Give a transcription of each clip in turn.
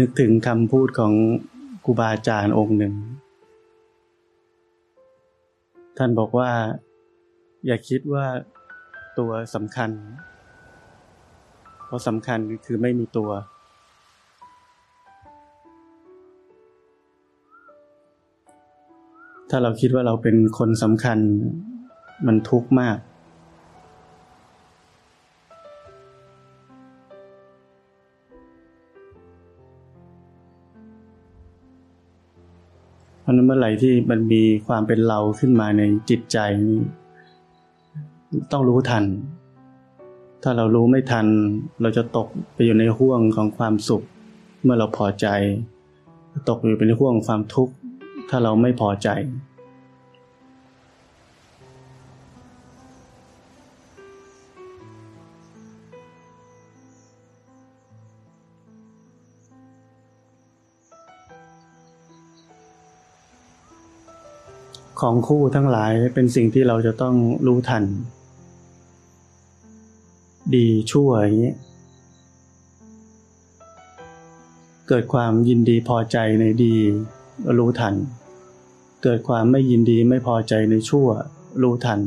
นึกถึงคำพูดของครูบาอาจารย์องค์หนึ่ง ท่านบอกว่า อย่าคิดว่าตัวสำคัญ เพราะสำคัญคือไม่มีตัว ถ้าเราคิดว่าเราเป็นคนสำคัญมันทุกข์มากะนั้นเมื่อไหร่ที่มันมีความเป็นเราขึ้นมาในจิตใจนี้ต้องรู้ทัน ถ้าเรารู้ไม่ทัน เราจะตกไปอยู่ในห่วงของความสุข เมื่อเราพอใจ ตกอยู่เป็นห่วงความทุกข์ ถ้าเราไม่พอใจ ของคู่ทั้งหลายเป็นสิ่งที่เราจะต้องรู้ทัน ดีชั่วอย่างนี้เกิดความยินดีพอใจในดีรู้ทัน เกิดความไม่ยินดีไม่พอใจในชั่วรู้ทัน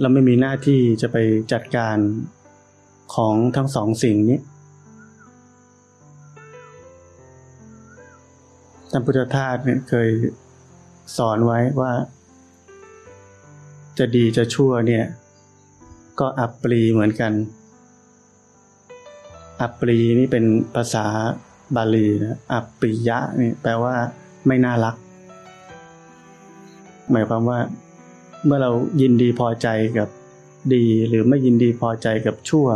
เราไม่มีหน้าที่จะไปจัดการของทั้งสองสิ่งนี้ ท่านพุทธทาสเนี่ยเคยสอนไว้ว่า จะดีจะชั่วเนี่ย ก็อัปปรีเหมือนกัน อัปปรีนี่เป็นภาษาบาลีนะอัปปริยะนี่แปลว่า ไม่น่ารัก หมายความว่า เมื่อเรายินดีพอใจกับดีหรือไม่ยินดีพอใจกับชั่ว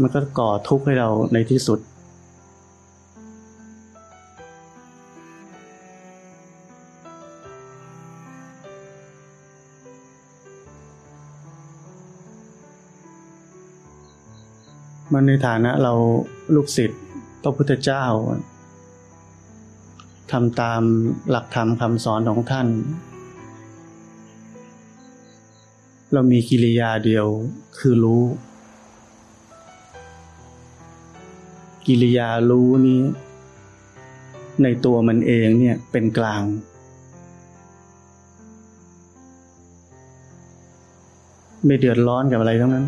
มันก็ก่อทุกข์ให้เราในที่สุด มันในฐานะเราลูกศิษย์พระพุทธเจ้าทำตามหลักธรรมคำสอนของท่าน เรามีกิริยาเดียวคือรู้ กิริยารู้นี้ ในตัวมันเองเนี่ยเป็นกลาง ไม่เดือดร้อนกับอะไรทั้งนั้น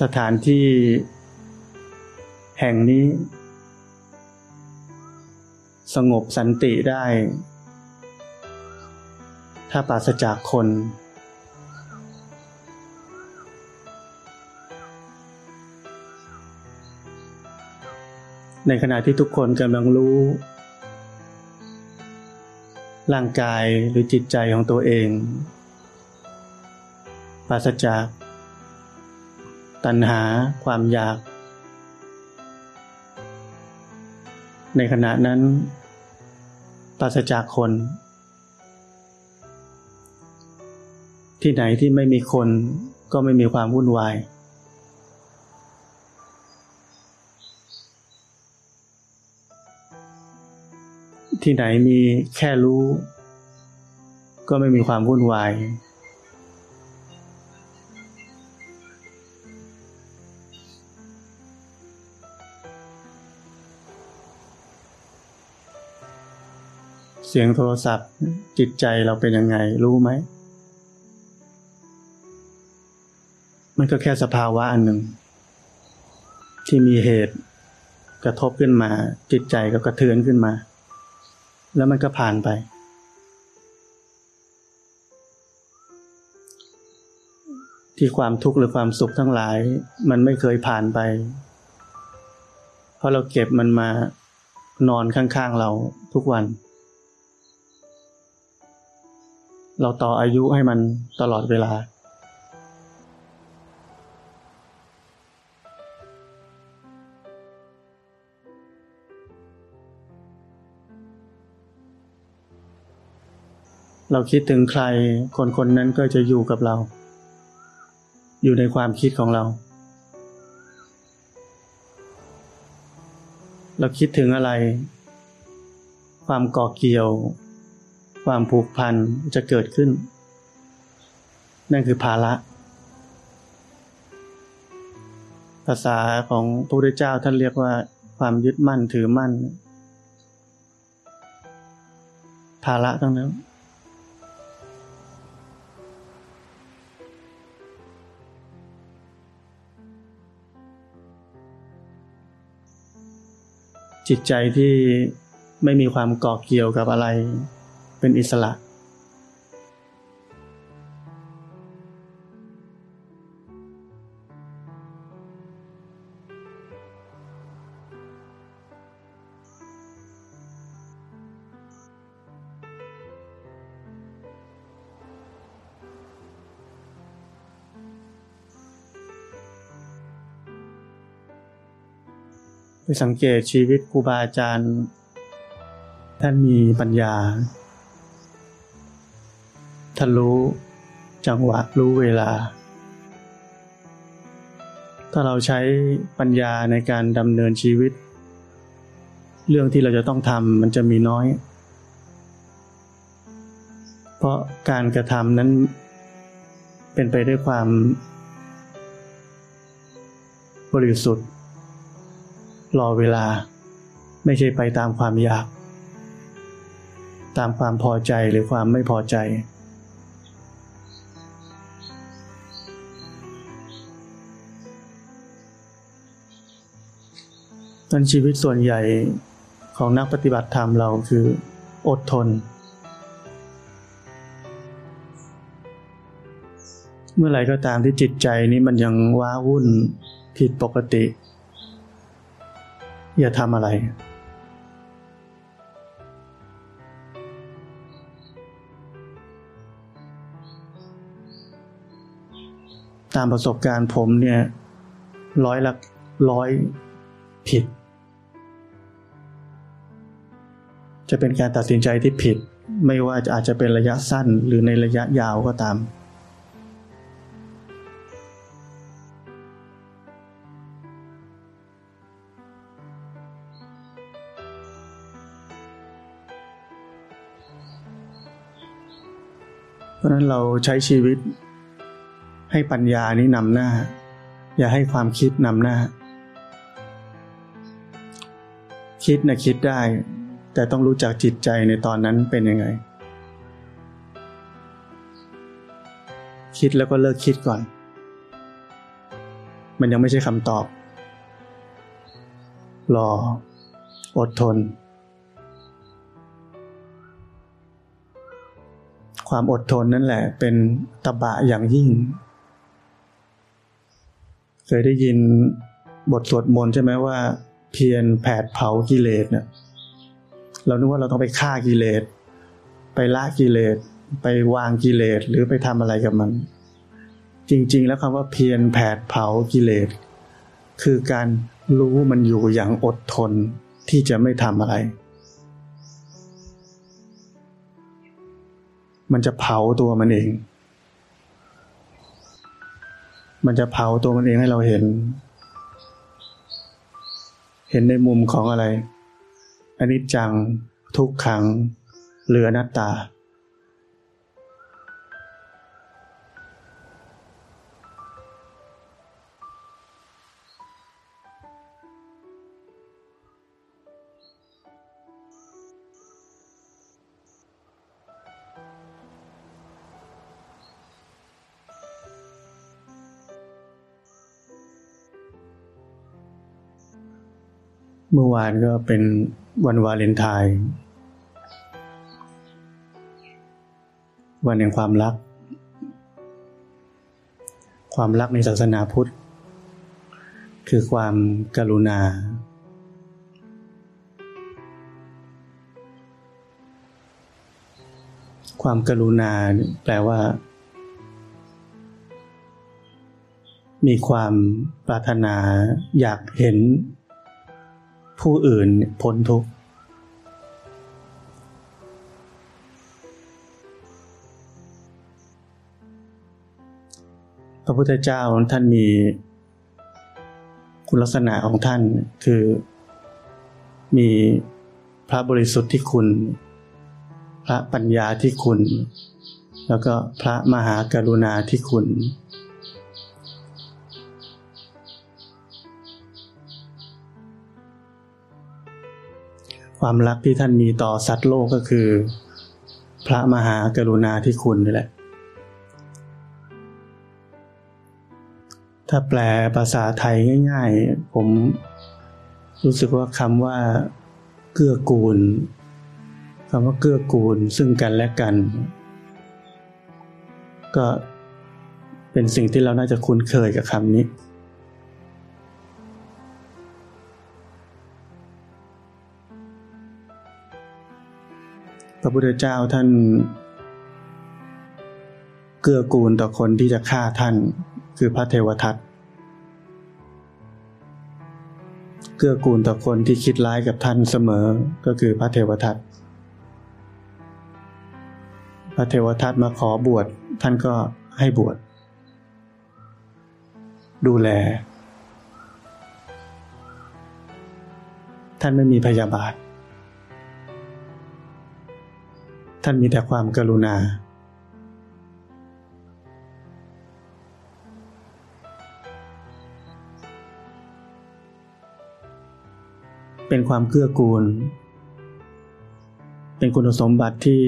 สถานที่แห่งนี้ สงบสันติได้ ถ้าปราศจากคน ในขณะที่ทุกคนกำลังรู้ ร่างกายหรือจิตใจของตัวเอง ปราศจาก ตัณหาความอยาก ในขณะนั้นปราศจากคน ที่ไหนที่ไม่มีคนก็ไม่มีความวุ่นวาย ที่ไหนมีแค่รู้ ก็ไม่มีความวุ่นวาย เสียงโทรศัพท์ จิตใจเราเป็นยังไง รู้ไหม มันก็แค่สภาวะอันหนึ่ง ที่มีเหตุกระทบขึ้นมา จิตใจก็กระเทือนขึ้นมา แล้วมันก็ผ่านไป ที่ความทุกข์หรือความสุขทั้งหลาย มันไม่เคยผ่านไป เพราะเราเก็บมันมานอนข้างๆเราทุกวัน เราต่ออายุให้มันตลอดเวลา เราคิดถึงใครคนคนนั้นก็จะอยู่กับเรา อยู่ในความคิดของเรา เราคิดถึงอะไร ความก่อเกี่ยว ความผูกพันจะเกิดขึ้น นั่นคือภาระ ภาษาของพระพุทธเจ้าท่านเรียกว่าความยึดมั่นถือมั่น ภาระทั้งนั้นจิตใจที่ไม่มีความเกาะเกี่ยวกับอะไร เป็นอิสระ ไปสังเกตชีวิตครูบาอาจารย์ท่านมีปัญญา ท่ารู้จังหวะรู้เวลา ถ้าเราใช้ปัญญาในการดำเนินชีวิต เรื่องที่เราจะต้องทำมันจะมีน้อย เพราะการกระทำนั้นเป็นไปด้วยความบริสุทธิ์ รอเวลาไม่ใช่ไปตามความอยาก ตามความพอใจหรือความไม่พอใจ นันชีวิตส่วนใหญ่ของนักปฏิบัติธรรมเราคืออดทน เมื่อไหร่ก็ตามที่จิตใจนี้มันยังว้าวุ่นผิดปกติ อย่าทำอะไร ตามประสบการณ์ผมเนี่ย ร้อยละร้อยผิด จะเป็นการตัดสินใจที่ผิด ไม่ว่าอาจจะเป็นระยะสั้นหรือในระยะยาวก็ตามเพราะนั้นเราใช้ชีวิต ให้ปัญญานี้นำหน้า อย่าให้ความคิดนำหน้า คิดนะคิดได้ แต่ต้องรู้จักจิตใจในตอนนั้นเป็นยังไง คิดแล้วก็เลิกคิดก่อน มันยังไม่ใช่คำตอบ รอ อดทน ความอดทนนั่นแหละ เป็นตบะอย่างยิ่ง เคยได้ยินบทสวดมนต์ใช่ไหมว่า เพียรแผดเผากิเลสเนี่ย เรานึกว่าเราต้องไปฆ่ากิเลส ไปละกิเลส ไปวางกิเลส หรือไปทำอะไรกับมัน จริง ๆ แล้วคำว่าเพียรแผดเผากิเลส คือการรู้มันอยู่อย่างอดทนที่จะไม่ทำอะไร มันจะเผาตัวมันเอง มันจะเผาตัวมันเองให้เราเห็น เห็นในมุมของอะไร อนิจจัง ทุกขัง เหลือนัตตา เมื่อวานก็เป็น วันวาเลนไทน์วันแห่งความรัก ความรักในศาสนาพุทธ คือความกรุณา ความกรุณาแปลว่า มีความปรารถนาอยากเห็น ผู้อื่นพ้นทุกข์พระพุทธเจ้าท่านมีคุณลักษณะของท่านคือ มีพระบริสุทธิ์ที่คุณ พระปัญญาที่คุณ แล้วก็พระมหากรุณาที่คุณ ความรักที่ท่านมีต่อสัตว์โลกก็คือ พระมหากรุณาที่คุณนี่แหละ ถ้าแปลภาษาไทยง่าย ๆ ผมรู้สึกว่าคำว่า เกื้อกูลคำว่าเกื้อกูลซึ่งกันและกัน ก็เป็นสิ่งที่เราน่าจะคุ้นเคยกับคำนี้ พระพุทธเจ้าท่าน เกื้อกูลต่อคนที่จะฆ่าท่านคือพระเทวทัตเกื้อกูลต่อคนที่คิดร้ายกับท่านเสมอก็คือพระเทวทัตพระเทวทัตมาขอบวชท่านก็ให้บวชดูแล ท่านไม่มีพยาบาท ท่านมีแต่ความกรุณา เป็นความเกื้อกูล เป็นคุณสมบัติที่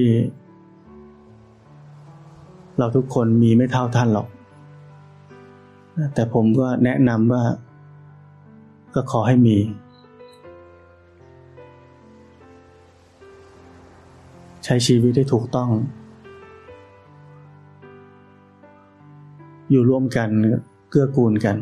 เราทุกคนมีไม่เท่าท่านหรอก แต่ผมก็แนะนำว่าก็ขอให้มี ใช้ชีวิตได้ถูกต้อง อยู่ร่วมกันเกื้อกูลกัน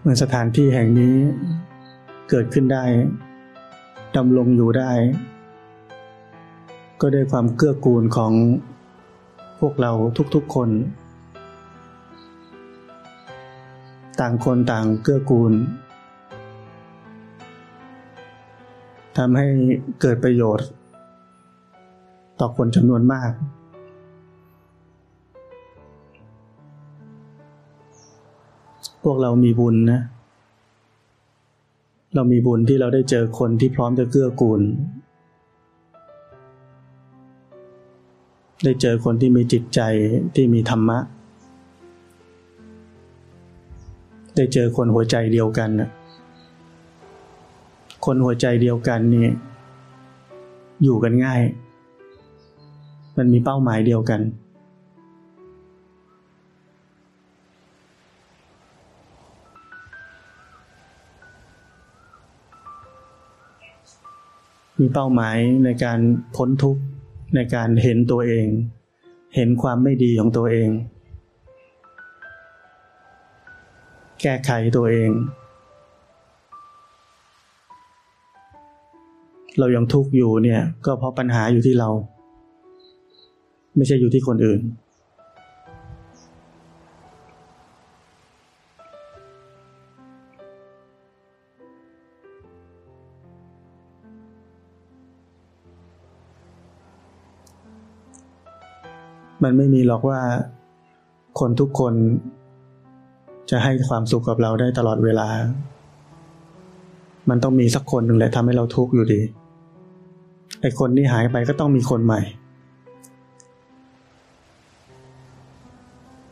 เมื่อสถานที่แห่งนี้เกิดขึ้นได้ดำรงอยู่ได้ ก็ด้วยความเกื้อกูลของพวกเราทุกๆคน ต่างคนต่างเกื้อกูลทำให้เกิดประโยชน์ ต่อคนจำนวนมาก พวกเรามีบุญนะ เรามีบุญที่เราได้เจอคนที่พร้อมจะเกื้อกูล ได้เจอคนที่มีจิตใจที่มีธรรมะ ได้เจอคนหัวใจเดียวกันนะคนหัวใจเดียวกันนี่อยู่กันง่าย มันมีเป้าหมายเดียวกัน มีเป้าหมายในการพ้นทุกข์ในการเห็นตัวเอง เห็นความไม่ดีของตัวเอง แก้ไขตัวเอง เรายังทุกข์อยู่เนี่ย ก็เพราะปัญหาอยู่ที่เรา ไม่ใช่อยู่ที่คนอื่น มันไม่มีหรอกว่าคนทุกคน จะให้ความสุขกับเราได้ตลอดเวลา มันต้องมีสักคนหนึ่งแหละทำให้เราทุกข์อยู่ดี ไอ้คนที่หายไปก็ต้องมีคนใหม่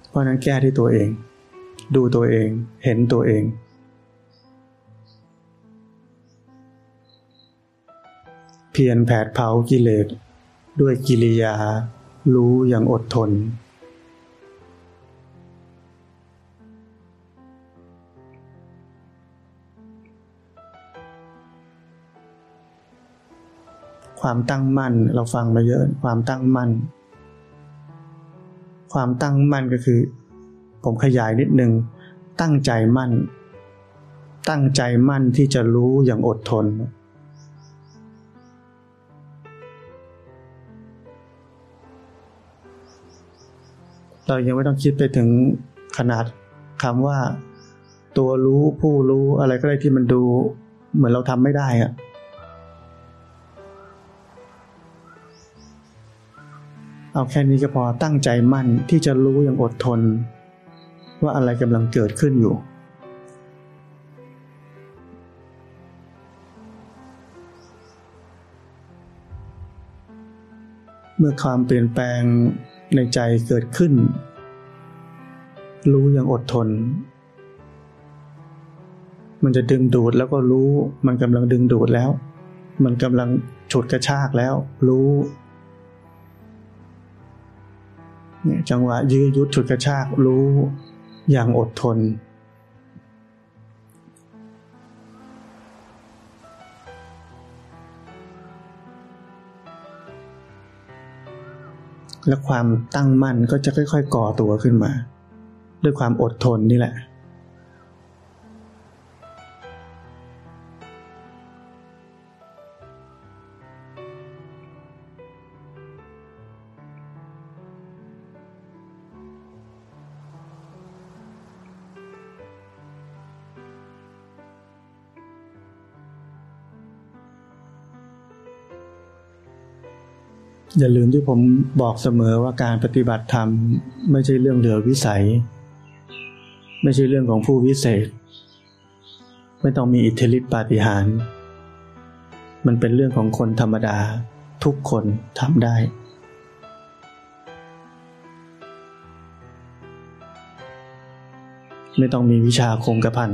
เพราะนั้นแก้ที่ตัวเอง ดูตัวเอง เห็นตัวเองเพียรแผดเผากิเลสด้วยกิริยา รู้อย่างอดทน ความตั้งมั่น เราฟังมาเยอะความตั้งมั่น ความตั้งมั่นก็คือ ผมขยายนิดนึง ตั้งใจมั่น ตั้งใจมั่นที่จะรู้อย่างอดทน เรายังไม่ต้องคิดไปถึงขนาดคำว่า ตัวรู้ผู้รู้อะไรก็ได้ที่มันดู เหมือนเราทำไม่ได้อะ เอาแค่นี้ก็พอตั้งใจมั่นที่จะรู้อย่างอดทน ว่าอะไรกำลังเกิดขึ้นอยู่เมื่อความเปลี่ยนแปลงในใจเกิดขึ้น รู้อย่างอดทน มันจะดึงดูดแล้วก็รู้ มันกำลังดึงดูดแล้ว มันกำลังฉุดกระชากแล้ว รู้ เนี่ยจังหวะยื้อยุดฉุดกระชากรู้อย่างอดทน และความตั้งมั่นก็จะค่อย ๆ ก่อตัวขึ้นมา ด้วยความอดทนนี่แหละ อย่าลืมที่ผมบอกเสมอว่าการปฏิบัติธรรมไม่ใช่เรื่องเหลือวิสัย ไม่ใช่เรื่องของผู้วิเศษ ไม่ต้องมีอิทธิฤทธิปาฏิหาริย์มันเป็นเรื่องของคนธรรมดาทุกคนทำได้ไม่ต้องมีวิชาคงกระพัน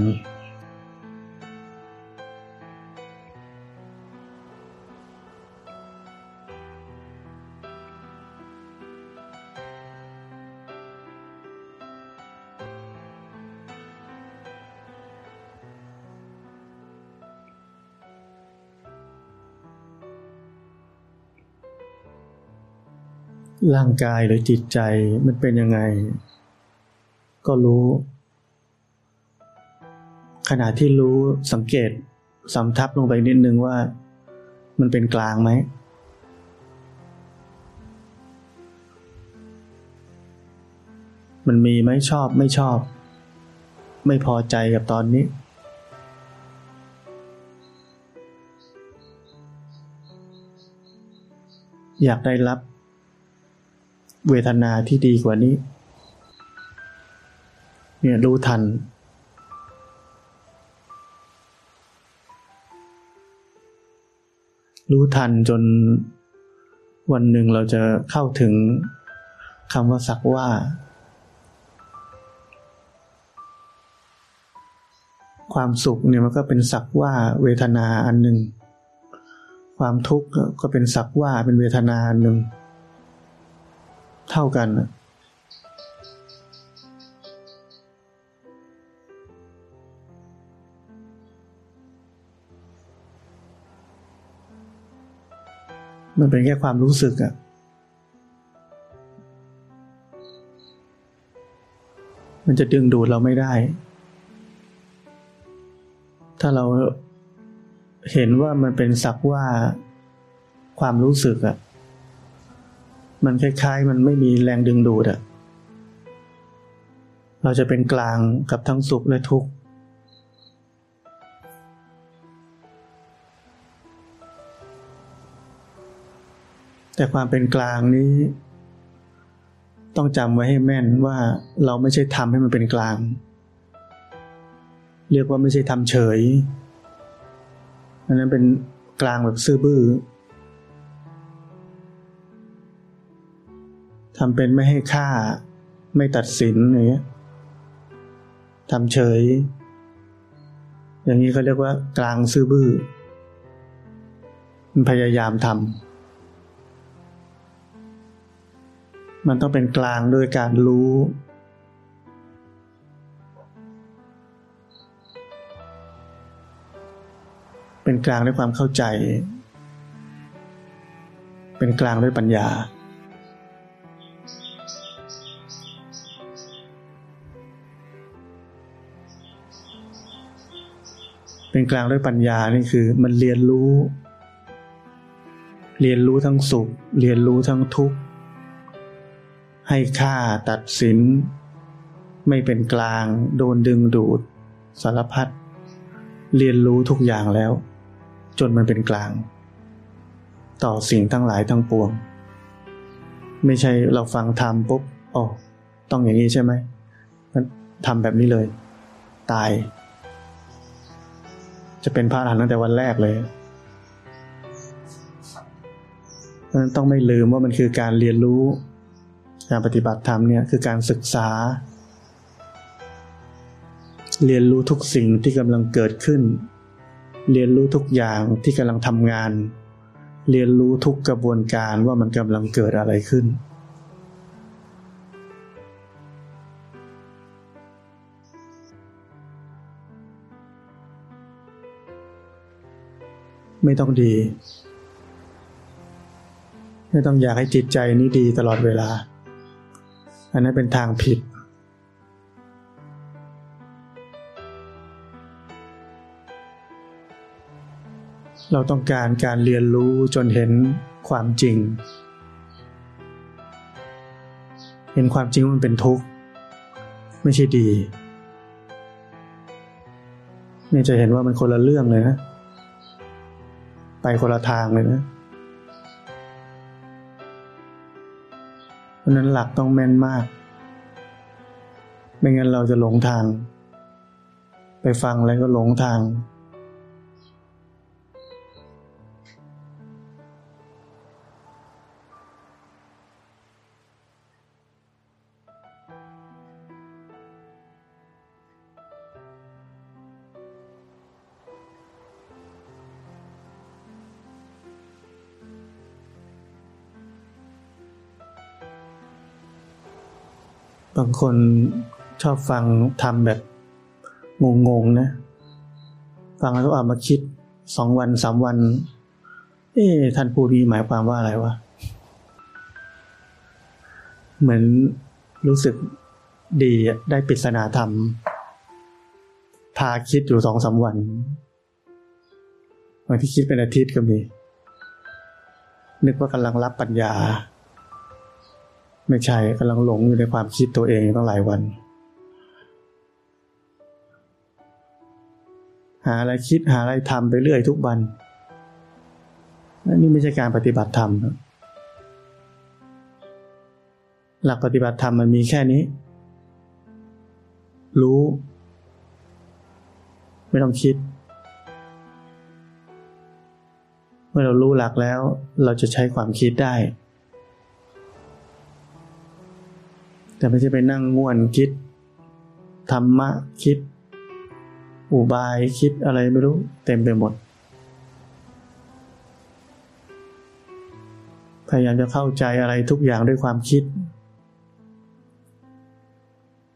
ร่างกายหรือจิตใจมันเป็นยังไง ก็รู้ ขณะที่รู้สังเกตสำทับลงไปนิดนึงว่า มันเป็นกลางไหมมันมีไหมชอบไม่ชอบ ไม่พอใจกับตอนนี้ อยากได้รับ เวทนาที่ดีกว่านี้ เนี่ยรู้ทัน รู้ทันจนวันหนึ่งเราจะเข้าถึงคำว่าสักว่า ความสุขเนี่ยมันก็เป็นสักว่าเวทนาอันหนึ่งความทุกข์ก็เป็นสักว่าเป็นเวทนาอันหนึ่ง เท่ากันมันเป็นแค่ความรู้สึกอะมันจะดึงดูดเราไม่ได้ ถ้าเราเห็นว่ามันเป็นสักว่าความรู้สึกอะ มันคล้ายๆ มันไม่มีแรงดึงดูดอะเราจะเป็นกลางกับทั้งสุขและทุกข์แต่ความเป็นกลางนี้ ต้องจำไว้ให้แม่นว่าเราไม่ใช่ทำให้มันเป็นกลาง เรียกว่าไม่ใช่ทำเฉยอันนั้นเป็นกลางแบบซื่อบื้อ ทำเป็นไม่ให้ค่า ไม่ตัดสินอย่างเงี้ยทำเฉย อย่างนี้เขาเรียกว่ากลางซื่อบื้อมันพยายามทำมันต้องเป็นกลางด้วยการรู้ เป็นกลางด้วยความเข้าใจ เป็นกลางด้วยปัญญา เป็นกลางด้วยปัญญานี่คือมันเรียนรู้ เรียนรู้ทั้งสุข เรียนรู้ทั้งทุกข์ ให้ค่าตัดสิน ไม่เป็นกลาง โดนดึงดูด สารพัดเรียนรู้ทุกอย่างแล้ว จนมันเป็นกลาง ต่อสิ่งทั้งหลายทั้งปวง ไม่ใช่เราฟังธรรมปุ๊บอ๋อต้องอย่างนี้ใช่ไหมงั้นทำแบบนี้เลย ตาย จะเป็นพระอรหันต์ตั้งแต่วันแรกเลยเพราะฉะนั้นต้องไม่ลืมว่ามันคือการเรียนรู้ การปฏิบัติธรรมเนี่ยคือการศึกษา เรียนรู้ทุกสิ่งที่กำลังเกิดขึ้น เรียนรู้ทุกอย่างที่กำลังทำงาน เรียนรู้ทุกกระบวนการว่ามันกำลังเกิดอะไรขึ้น ไม่ต้องดี ไม่ต้องอยากให้จิตใจนี้ดีตลอดเวลา อันนั้นเป็นทางผิด เราต้องการการเรียนรู้จนเห็นความจริง เห็นความจริงว่ามันเป็นทุกข์ ไม่ใช่ดีนี่จะเห็นว่ามันคนละเรื่องเลยนะ ไปคนละทางเลยนะเพราะนั้นหลักต้องแม่นมาก ไม่งั้นเราจะหลงทาง ไปฟังแล้วก็หลงทาง บางคนชอบฟังทำแบบงงๆนะ ฟังแล้วก็เอามาคิดสองวันสามวัน เอ๊ะท่านพูดนี้หมายความว่าอะไรวะ เหมือนรู้สึกดีได้ปริศนาธรรม พาคิดอยู่สองสามวันบางที่คิดเป็นอาทิตย์ก็มี นึกว่ากำลังรับปัญญา ไม่ใช่กำลังหลงอยู่ในความคิดตัวเองตั้งหลายวัน หาอะไรคิดหาอะไรทำไปเรื่อยทุกวันนนี้ไม่ใช่การปฏิบัติธรรมหลักปฏิบัติธรรมมันมีแค่นี้ รู้ ไม่ต้องคิด เมื่อเรารู้หลักแล้ว เราจะใช้ความคิดได้ แต่ไม่ใช่ไปนั่งง่วนคิด ธรรมะคิด อุบายคิดอะไรไม่รู้ เต็มไปหมด พยายามจะเข้าใจอะไรทุกอย่างด้วยความคิด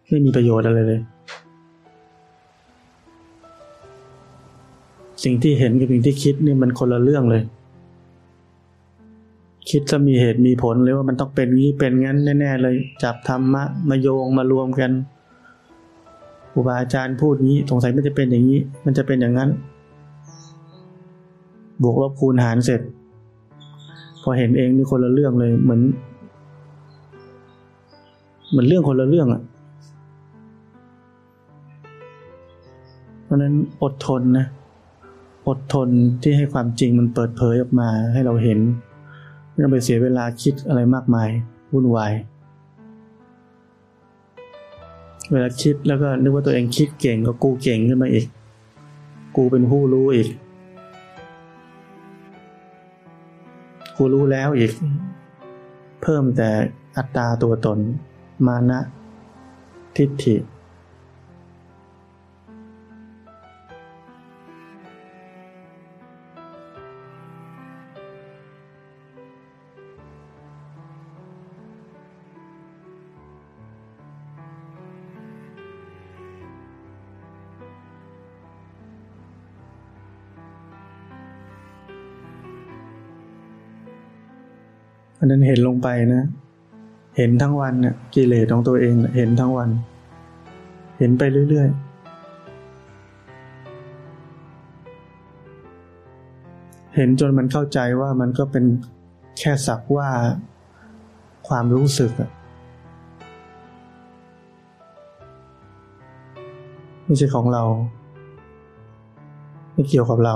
ไม่มีประโยชน์อะไรเลย สิ่งที่เห็นกับสิ่งที่คิดนี่มันคนละเรื่องเลย คิดจะมีเหตุมีผลเลยว่ามันต้องเป็นงี้เป็นงั้นแน่ ๆ เลยจับธรรมะมาโยงมารวมกันครูบาอาจารย์พูดงี้สงสัยมันจะเป็นอย่างนี้ มันจะเป็นอย่างนั้น บวกลบคูณหารเสร็จ พอเห็นเองนี่คนละเรื่องเลยเหมือน เหมือนเรื่องคนละเรื่องอะ่ะเพราะนั้นอดทนนะ อดทนที่ให้ความจริงมันเปิดเผยออกมาให้เราเห็น ไม่ต้องไปเสียเวลาคิดอะไรมากมายวุ่นวาย เวลาคิดแล้วก็นึกว่าตัวเองคิดเก่งก็กูเก่งขึ้นมาอีก กูเป็นผู้รู้อีก กูรู้แล้วอีก เพิ่มแต่อัตตาตัวตน มานะ ทิฏฐิ เพราะนั้นเห็นลงไปนะ เห็นทั้งวันเนี่ยกิเลสของตัวเองเห็นทั้งวัน เห็นไปเรื่อยๆ เห็นจนมันเข้าใจว่ามันก็เป็นแค่สักว่าความรู้สึกอะไม่ใช่ของเรา ไม่เกี่ยวกับเรา